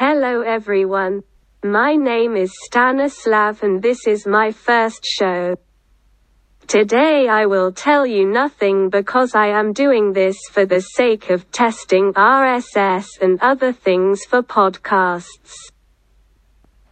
Hello everyone. My name is Stanislav and this is my first show. Today I will tell you nothing because I am doing this for the sake of testing RSS and other things for podcasts.